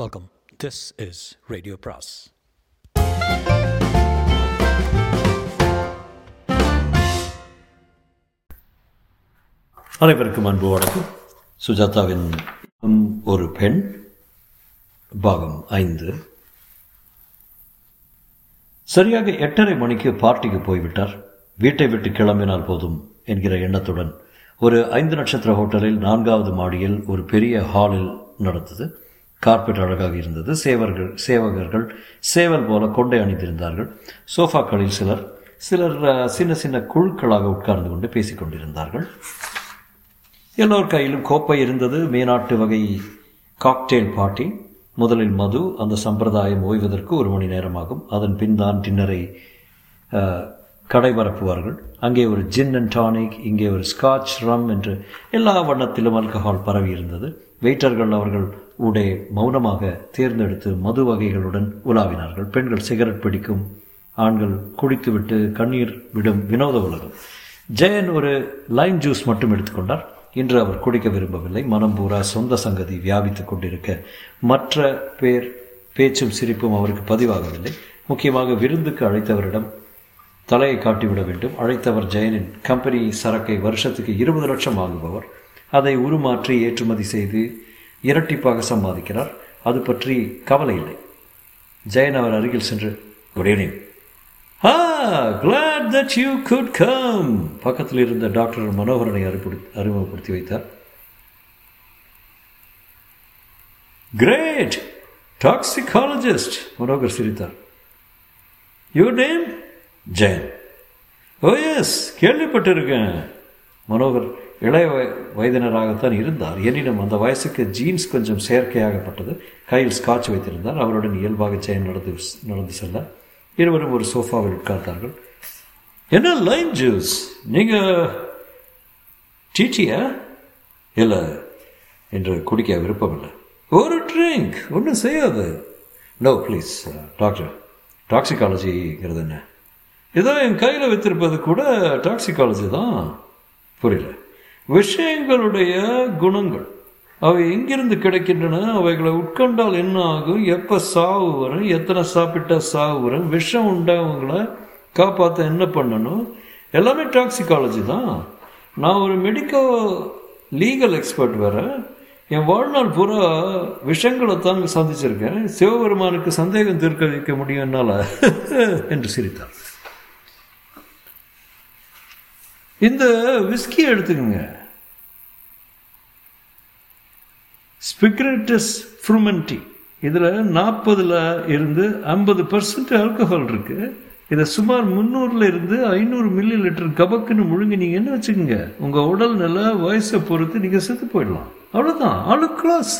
Welcome this is radio பிராஸ் அனைவருக்கும் அன்பு வணக்கம். சுஜாதாவின் உம், ஒரு பெண் பாகம் ஐந்து. சரியாக எட்டரை மணிக்கு பார்ட்டிக்கு போய்விட்டார். வீட்டை விட்டு கிளம்பினால் போதும் என்கிற எண்ணத்துடன் ஒரு ஐந்து நட்சத்திர ஹோட்டலில் நான்காவது மாடியில் ஒரு பெரிய ஹாலில் நடந்தது. கார்பெட் அழகாக இருந்தது. சேவர்கள் சேவகர்கள் சேவல் போல கொண்டை அணிந்திருந்தார்கள். சோஃபாக்களில் சிலர் சிலர் சின்ன சின்ன குழுக்களாக உட்கார்ந்து கொண்டு பேசிக்கொண்டிருந்தார்கள் எல்லோர் கையிலும் கோப்பை இருந்தது. மேனாட்டு வகை காக்டெயில் பார்ட்டி முதலில் மது அந்த சம்பிரதாயம் ஓய்வதற்கு ஒரு மணி நேரமாகும். அதன் பின் தான் டின்னரை அஹ், கடை பரப்புவார்கள். அங்கே ஒரு ஜின் அண்ட் டானிக் இங்கே ஒரு ஸ்காட்ச் ரம் என்று எல்லா வண்ணத்திலும் ஆல்கஹால் பரவி இருந்தது. வெயிட்டர்கள் அவர்கள் ஊடே மௌனமாக தேர்ந்தெடுத்து மது வகைகளுடன் உலாவினார்கள். பெண்கள் சிகரெட் பிடிக்கும் ஆண்கள் குடித்துவிட்டு கண்ணீர் விடும் வினோத உலகம். ஜெயன் ஒரு லைம் ஜூஸ் மட்டும் எடுத்துக்கொண்டார் இன்று அவர் குடிக்க விரும்பவில்லை. மனம் பூரா சொந்த சங்கதி வியாபித்துக் கொண்டிருக்க மற்ற பேர் பேச்சும் சிரிப்பும் அவருக்கு பதிவாகவில்லை. முக்கியமாக விருந்துக்கு அழைத்தவரிடம் தலையை காட்டிவிட வேண்டும். அழைத்தவர் ஜெயனின் கம்பெனி சரக்கை வருஷத்துக்கு இருபது லட்சம் வாங்குபவர். அதை உருமாற்றி ஏற்றுமதி செய்து இரட்டிப்பாக சம்பாதிக்கிறார். அது பற்றி கவலை இல்லை. ஜெயன் அவர் அருகில் சென்று good evening I glad that you could come பக்கத்தில் இருந்த டாக்டர் மனோகரனை அறிமுக அறிமுகப்படுத்தி வைத்தார். கிரேட் டாக்ஸிகாலஜிஸ்ட் மனோகர் சிரித்தார். You name Jayan oh yes கேள்விப்பட்டிருக்கேன். மனோகர் இளைய வய- வயதினராகத்தான் இருந்தார். எனினும் அந்த வயசுக்கு ஜீன்ஸ் கொஞ்சம் செயற்கையாகப்பட்டது. கையில் ஸ்காட்ச் வைத்திருந்தார். அவருடன் இயல்பாக செயல் நடந்து நடந்து செல்ல இருவரும் ஒரு சோஃபாவில் உட்கார்ந்தார்கள். என்ன லைன் ஜூஸ் நீங்க டீச்சியா இல்லை என்று குடிக்க விருப்பமில்லை. ஒரு ட்ரிங்க் ஒன்றும் செய்யாது. நோ ப்ளீஸ் டாக்டர் டாக்ஸிகாலஜிங்கிறது என்ன? ஏதோ என் கையில் வைத்திருப்பது கூட டாக்ஸிகாலஜி தான். புரியல. விஷயங்களுடைய குணங்கள். அவை எங்கிருந்து கிடைக்கின்றன? அவைகளை உட்கொண்டால் என்ன ஆகும்? எப்போ சாவு வரும்? எத்தனை சாப்பிட்டா சாவு வரும்? விஷம் உண்டவங்களை காப்பாற்ற என்ன பண்ணணும்? எல்லாமே டாக்ஸிகாலஜி தான். நான் ஒரு மெடிக்கோ லீகல் எக்ஸ்பர்ட் வேறு. என் வாழ்நாள் பூரா விஷங்களை தான் சந்திச்சிருக்கேன். சிவபெருமானுக்கு சந்தேகம் தீர்க்க வைக்க முடியும் என்னால் என்று சிரித்தார். இந்த விஸ்கி எடுத்துக்கோங்க. ஸ்பிக்ரேட்டஸ் ஃப்ரூமென்டி இதில் நாற்பதில் இருந்து ஐம்பது பர்சன்ட் ஆல்கஹால் இருக்கு. இதை சுமார் முந்நூறுல இருந்து ஐநூறு மில்லி லிட்டர் கபக்குன்னு முழுங்கினீங்கன்னு நீங்கள் என்ன வச்சுக்கோங்க? உங்கள் உடல் நில வயசை பொறுத்து நீங்கள் செத்து போயிடலாம். அவ்வளோதான் ஆளு கிளாஸ்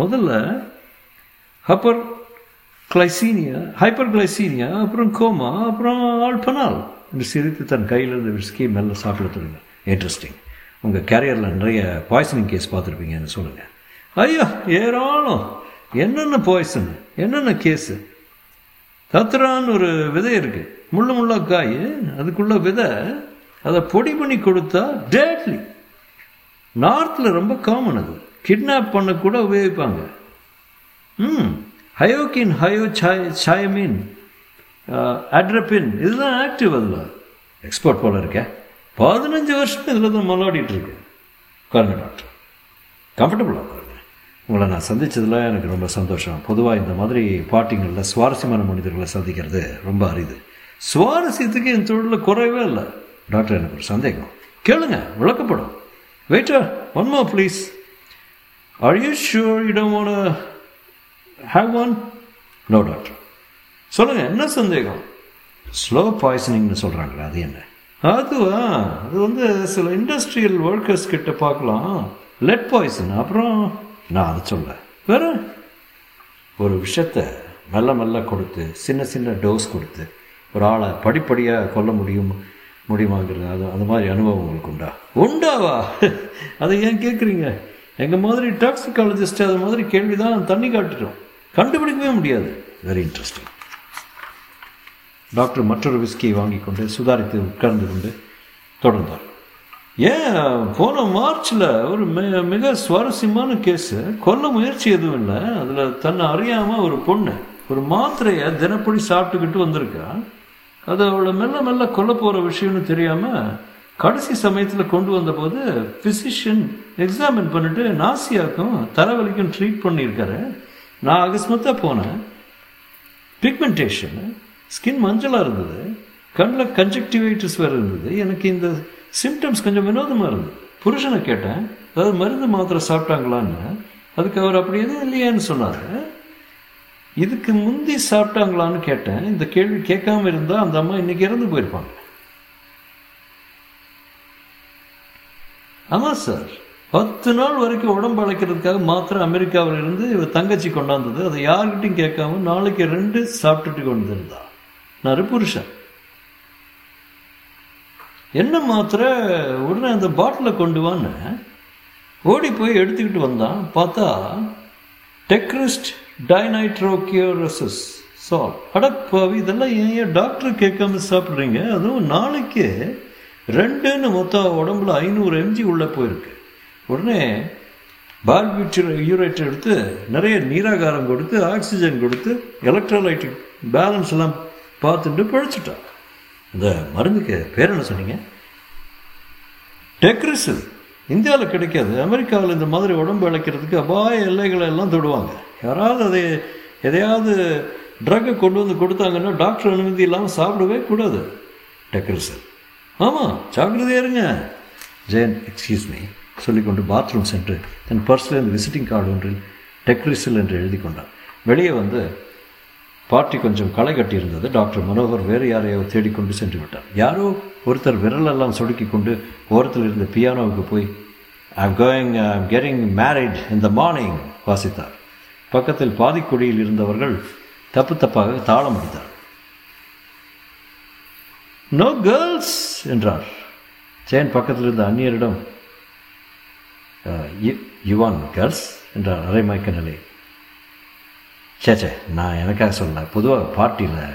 முதல்ல ஹப்பர் கிளைசீனியா ஹைப்பர் கிளைசீனியா அப்புறம் கோமா அப்புறம் ஆல்பனால் என்று சிரித்து தன் கையில் இருந்த விஸ்கி மெல்ல சாப்பிட தொடங்க இன்ட்ரெஸ்டிங் உங்கள் கேரியரில் நிறைய பாய்சனிங் கேஸ் பார்த்துருப்பீங்கன்னு சொல்லுங்கள் ஐயா ஏராளம். என்னென்ன பாய்சன் என்னென்ன கேஸு தத்ரான்னு ஒரு விதை இருக்குது முள்ளு முள்ளா காய். அதுக்குள்ள விதை. அதை பொடி பண்ணி கொடுத்தா டேட்லி நார்த்தில் ரொம்ப காமன் அது. கிட்னாப் பண்ண கூட உபயோகிப்பாங்க. ம். ஹயோக்கின் ஹயோ சாய் சாயமீன் அட்ரப்பின் இதுதான் ஆக்டிவ் அதில் எக்ஸ்போர்ட் போல இருக்க. பதினஞ்சு வருஷம் இதில் தான் மல்லாடிட்டு இருக்கு. உட்காருங்க டாக்டர் கம்ஃபர்டபுளாக உட்காருங்க. உங்களை நான் சந்தித்ததில் எனக்கு ரொம்ப சந்தோஷம். பொதுவாக இந்த மாதிரி பாட்டிங்களில் சுவாரஸ்யமான மனிதர்களை சந்திக்கிறது ரொம்ப அரிது. சுவாரஸ்யத்துக்கு என் தொழிலில் குறையவே இல்லை. டாக்டர் எனக்கு ஒரு சந்தேகம். கேளுங்க விளக்கப்படும். Waiter one more please are you sure you don't want have one no doctor சொல்லுங்க என்ன சந்தேகம்? ஸ்லோ பாய்சனிங்னு சொல்கிறாங்களே அது என்ன? அதுவா? அது வந்து சில இண்டஸ்ட்ரியல் ஒர்க்கர்ஸ் கிட்ட பார்க்கலாம். லெட் பாய்சன் அப்புறம்? நான் அதை சொல்ல வேற? ஒரு விஷயத்த மெல்ல மெல்ல கொடுத்து சின்ன சின்ன டோஸ் கொடுத்து ஒரு ஆளை படிப்படியாக கொல்ல முடியும் முடியுமாங்கிறது அது அந்த மாதிரி அனுபவம் உங்களுக்கு உண்டா? உண்டாவா? அதை ஏன் கேட்குறீங்க எங்கள் மாதிரி டாக்ஸிகாலஜிஸ்ட் அது மாதிரி கேள்வி தான் தண்ணி காட்டுறோம். கண்டுபிடிக்கவே முடியாது. வெரி இன்ட்ரெஸ்டிங் டாக்டர் மற்றொரு விஸ்கியை வாங்கி கொண்டு சுதாரித்து உட்கார்ந்து கொண்டு தொடர்ந்தார். ஏன் போன மார்ச்சில் ஒரு மிக மிக சுவாரஸ்யமான கேஸு. கொல்ல முயற்சி எதுவும் இல்லை. அதில் தன்னை அறியாமல் ஒரு பொண்ணு ஒரு மாத்திரையை தினப்படி சாப்பிட்டுக்கிட்டு வந்திருக்கா. அது அவளை மெல்ல மெல்ல கொல்ல போகிற விஷயம்னு தெரியாமல் கடைசி சமயத்தில் கொண்டு வந்தபோது ஃபிசிஷியன் எக்ஸாமின் பண்ணிட்டு நாசியாக்கும் தலைவலிக்கும் ட்ரீட் பண்ணியிருக்காரு. நான் அகஸ்மத்தாக போனேன். பிக்மெண்டேஷன் ஸ்கின் மஞ்சளாக இருந்தது கண்ணில் கன்ஜெக்டிவைட்டிஸ் வேறு இருந்தது எனக்கு இந்த சிம்டம்ஸ் கொஞ்சம் வினோதமாக இருந்தது. புருஷனை கேட்டேன் அதாவது மருந்து மாத்திரை சாப்பிட்டாங்களான்னு? அதுக்கு அவர் அப்படி எதுவும் இல்லையான்னு சொன்னார். இதுக்கு முந்தி சாப்பிட்டாங்களான்னு கேட்டேன். இந்த கேள்வி கேட்காம இருந்தால் அந்த அம்மா இன்னைக்கு இறந்து போயிருப்பாங்க. ஆமாம் சார். பத்து நாள் வரைக்கும் உடம்பு அழைக்கிறதுக்காக மாத்திரை அமெரிக்காவில் இருந்து தங்கச்சி கொண்டாந்தது. அதை யார்கிட்டையும் கேட்காம நாளைக்கு ரெண்டு சாப்பிட்டுட்டு கொண்டு இருந்தா நான் என்ன மாத்திரை உடனே அந்த பாட்டிலை கொண்டு வான்னு ஓடி போய் எடுத்துக்கிட்டு வந்தான். பார்த்தா டெக்ரிஸ்ட் டைநைட்ரோகியோரசிஸ் சால் அடப்பாவி இதெல்லாம் ஏன் ஏன் டாக்டர் கேட்காம சாப்பிட்றீங்க? அதுவும் நாளைக்கு ரெண்டுன்னு மொத்தம் உடம்புல ஐநூறு எம்ஜி உள்ளே போயிருக்கு. உடனே பார்பியூட்டர் யூரேட் எடுத்து நிறைய நீராகாரம் கொடுத்து ஆக்சிஜன் கொடுத்து எலக்ட்ரோலைட்டிக் பேலன்ஸ் எல்லாம் பார்த்துட்டு பிழைச்சிட்டா. இந்த மருந்துக்கு பேர் என்ன சொன்னீங்க? டெக்ரிசில் இந்தியாவில் கிடைக்காது. அமெரிக்காவில் இந்த மாதிரி உடம்பு இழைக்கிறதுக்கு அபாய எல்லைகளை எல்லாம் தொடுவாங்க. யாராவது அதை எதையாவது ட்ரக்கை கொண்டு வந்து கொடுத்தாங்கன்னா டாக்டர் அனுமதி இல்லாமல் சாப்பிடவே கூடாது. டெக்ரிசில் ஆமாம் ஜாக்கிரதையா இருங்க. ஜெயன் எக்ஸ்கியூஸ் மீ சொல்லிக்கொண்டு பாத்ரூம் சென்று தன் பர்ஸில் இருந்து விசிட்டிங் கார்டு ஒன்றில் டெக்ரிசில் என்று எழுதி கொண்டான் வெளியே வந்து பார்ட்டி கொஞ்சம் களை கட்டியிருந்தது. டாக்டர் மனோகர் வேறு யாரையோ தேடிக்கொண்டு சென்று விட்டார் யாரோ ஒருத்தர் விரலெல்லாம் சொடுக்கி கொண்டு ஓரத்தில் இருந்த பியானோவுக்கு போய் I'm going I'm getting married in the morning வாசித்தார். பக்கத்தில் பாதிக்குடியில் இருந்தவர்கள் தப்பு தப்பாக தாளம் அடித்தார். நோ கேர்ள்ஸ் என்றார். சேன் பக்கத்தில் இருந்த அந்நியரிடம் uh, யுவான் கேர்ள்ஸ் என்றார். அரைமயக்க நிலை. சே நான் எனக்காக சொல்ல பொதுவாக பார்ட்டியில்.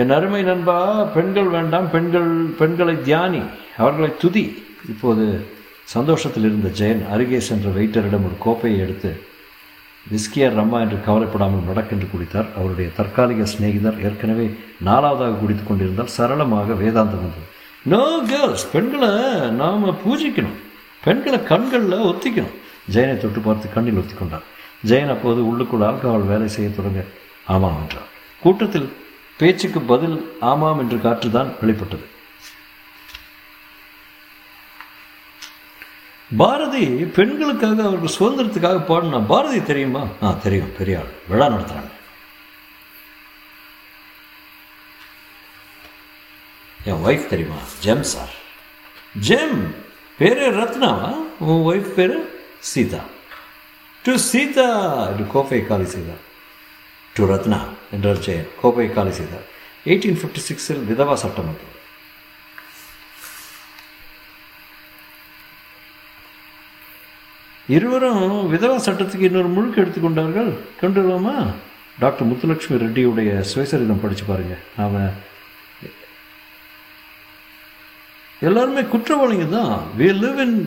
என் அருமை நண்பா பெண்கள் வேண்டாம் பெண்கள் பெண்களை தியானி அவர்களை துதி. இப்போது சந்தோஷத்தில் இருந்த ஜெயன் அருகே சென்ற வெயிட்டரிடம் ஒரு கோப்பையை எடுத்து விஸ்கியார் ரம்மா என்று கவலைப்படாமல் நடக்கென்று குடித்தார். அவருடைய தற்காலிக சிநேகிதர் ஏற்கனவே நாலாவதாக குடித்து கொண்டிருந்தால் சரளமாக வேதாந்தம் வந்தது. நோ கேர்ள்ஸ் பெண்களை நாம் பூஜிக்கணும். பெண்களை கண்களில் ஒத்திக்கணும். ஜெயனை தொட்டு பார்த்து கண்ணில் ஒத்தி கொண்டார். ஜெயன் அப்போது உள்ளுக்குள் ஆல்கஹால் வேலை செய்ய தொடங்க ஆமாம் என்றார். கூட்டத்தில் பேச்சுக்கு பதில் ஆமாம் என்று காற்றுதான் வெளிப்பட்டது. பாரதி பெண்களுக்காக அவர்கள் சுதந்திரத்துக்காக பாடினா பாரதி தெரியுமா? ஆ தெரியும். பெரிய ஆள். விழா நடத்துறாங்க. என் ஒய்ஃப் தெரியுமா? ஜெம் சார் ஜெம் பேரு ரத்னாவா உன் ஒய்ஃப் பேரு? சீதா டு சீதா என்று கோப்பை காலி செய்தார் டு ரத்னா என்றார் ஜெயன் கோப்பை காலி செய்தார் எயிட்டீன் ஃபிஃப்டி சிக்ஸில் விதவா சட்டம் வந்தது இருவரும் விதவா சட்டத்துக்கு இன்னொரு முழுக்க எடுத்துக்கொண்டார்கள் கொண்டு வருவோமா டாக்டர் முத்துலட்சுமி ரெட்டியுடைய சுயசரிதம் படித்து பாருங்க அவன் எல்லாருமே குற்றவாளிங்க தான் வி லிவ் இன்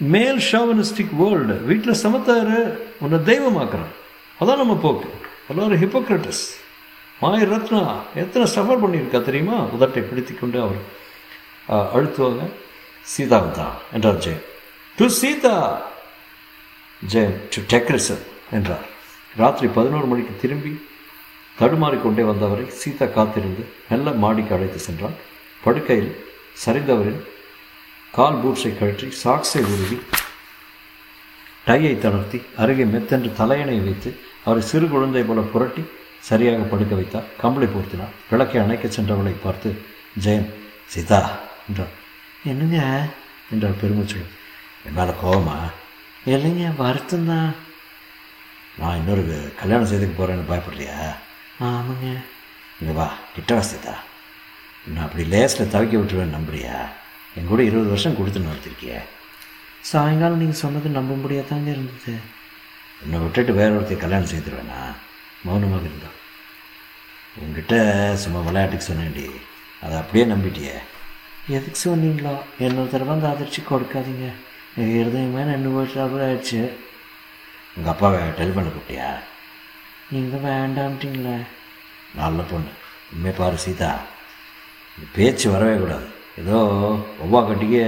மேல் ஷாவனிஸ்டிக் வேர்ல்டு வீட்டில் சமத்தாரு உன்னை தெய்வமாக்குறான். அதான் நம்ம போக்கு. எல்லாரும் ஹிப்போக்ரட்டஸ் மாய ரத்னா எத்தனை சஃபர் பண்ணியிருக்கா தெரியுமா? உதட்டை பிடித்து கொண்டு அவர் அழுத்துவாங்க. சீதாவை தான் என்றார் ஜெயன். டு சீதா! ஜெயன் டு டெக்ரிசன் என்றார். ராத்திரி பதினோரு மணிக்கு திரும்பி தடுமாறிக்கொண்டே வந்தவரை சீதா காத்திருந்து மெல்ல மாடிக்கு அழைத்து சென்றார் படுக்கையில் சரிந்தவரின் கால் பூட்ஸை கழற்றி சாக்ஸை உருவி டையை தளர்த்தி அருகே மெத்தென்று தலையணை வைத்து அவரை சிறு குழந்தை போல புரட்டி சரியாக படுக்க வைத்தார். கம்பளை பொருத்தினார். விளக்கை அணைக்க சென்றவளை பார்த்து ஜெயன் சீதா என்றார். என்னங்க? என்றார் பெருமூச்சுகள் என் மேலே கோவமா? இல்லைங்க வருத்தம் தான் நான் இன்னொரு கல்யாணம் செய்துக்கு போகிறேன்னு பயப்படுறியா? ஆமாங்க. இங்கே வா கிட்ட வா சீதா. நான் அப்படி லேஸில் தவிக்க விட்டுருவேன் நம்புறியா? என் கூட இருபது வருஷம் கொடுத்து நடத்திருக்கியே சாயங்காலம் நீங்கள் சொன்னது நம்ப முடியாதாங்க இருந்தது. உன்னை விட்டுட்டு வேற ஒருத்தர் கல்யாணம் செய்துருவேனா? மௌனமாக இருந்தான் உங்ககிட்ட சும்மா விளையாட்டுக்கு சொன்னேன்டி. அதை அப்படியே நம்பிட்டியே. எதுக்கு சொன்னீங்களோ? இன்னொரு தடவை அந்த அதிர்ச்சி கொடுக்காதீங்க. இருதயமே ரெண்டு வருஷம் ஆயிடுச்சு. உங்கள் அப்பாவை டெலிஃபோனில் கூப்பிட்டியா? நீங்கள் வேண்டாம்ட்டீங்களே. நல்ல பொண்ணு. உண்மை பாரு சீதா. பேச்சு வரவே கூடாது. ஏதோ ஒவ்வா கட்டிக்கு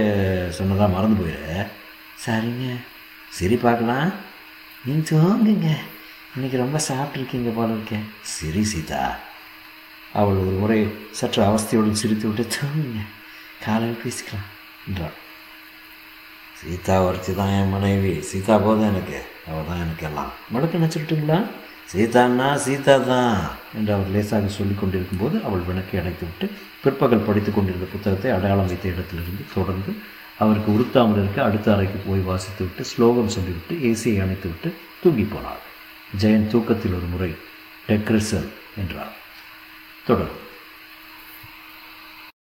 சொன்னதாக மறந்து போயிடு சரிங்க. சரி பார்க்கலாம். நீங்கள் தூங்குங்க. இன்னைக்கு ரொம்ப சாப்பிட்ருக்கீங்க போல இருக்கேன் சரி சீதா. அவள் ஒரு முறை சற்று அவஸ்தையோடு சிரித்து விட்டு தூங்குங்க. காலையில் பேசிக்கலாம் என்றாள். சீதா ஒருத்தி தான் என் மனைவி. சீதா போதும் எனக்கு. அவள் தான் எனக்கு எல்லாம். மடக்கு நினச்சிட்டுங்களா சீதான்னா சீதா தான் என்று அவர் லேசாக சொல்லிக் கொண்டிருக்கும்போது அவள் விளக்கை அடைத்துவிட்டு பிற்பகல் படித்துக் கொண்டிருந்த புத்தகத்தை அடையாளம் வைத்த இடத்திலிருந்து தொடர்ந்து அவருக்கு உறுத்தாமல் இருக்க அடுத்த அறைக்கு போய் வாசித்துவிட்டு ஸ்லோகம் சொல்லிவிட்டு ஏசியை அணைத்துவிட்டு தூங்கி போனார் ஜெயன் தூக்கத்தில் ஒரு முறை டெக்ரிசல் என்றார். தொடரும்.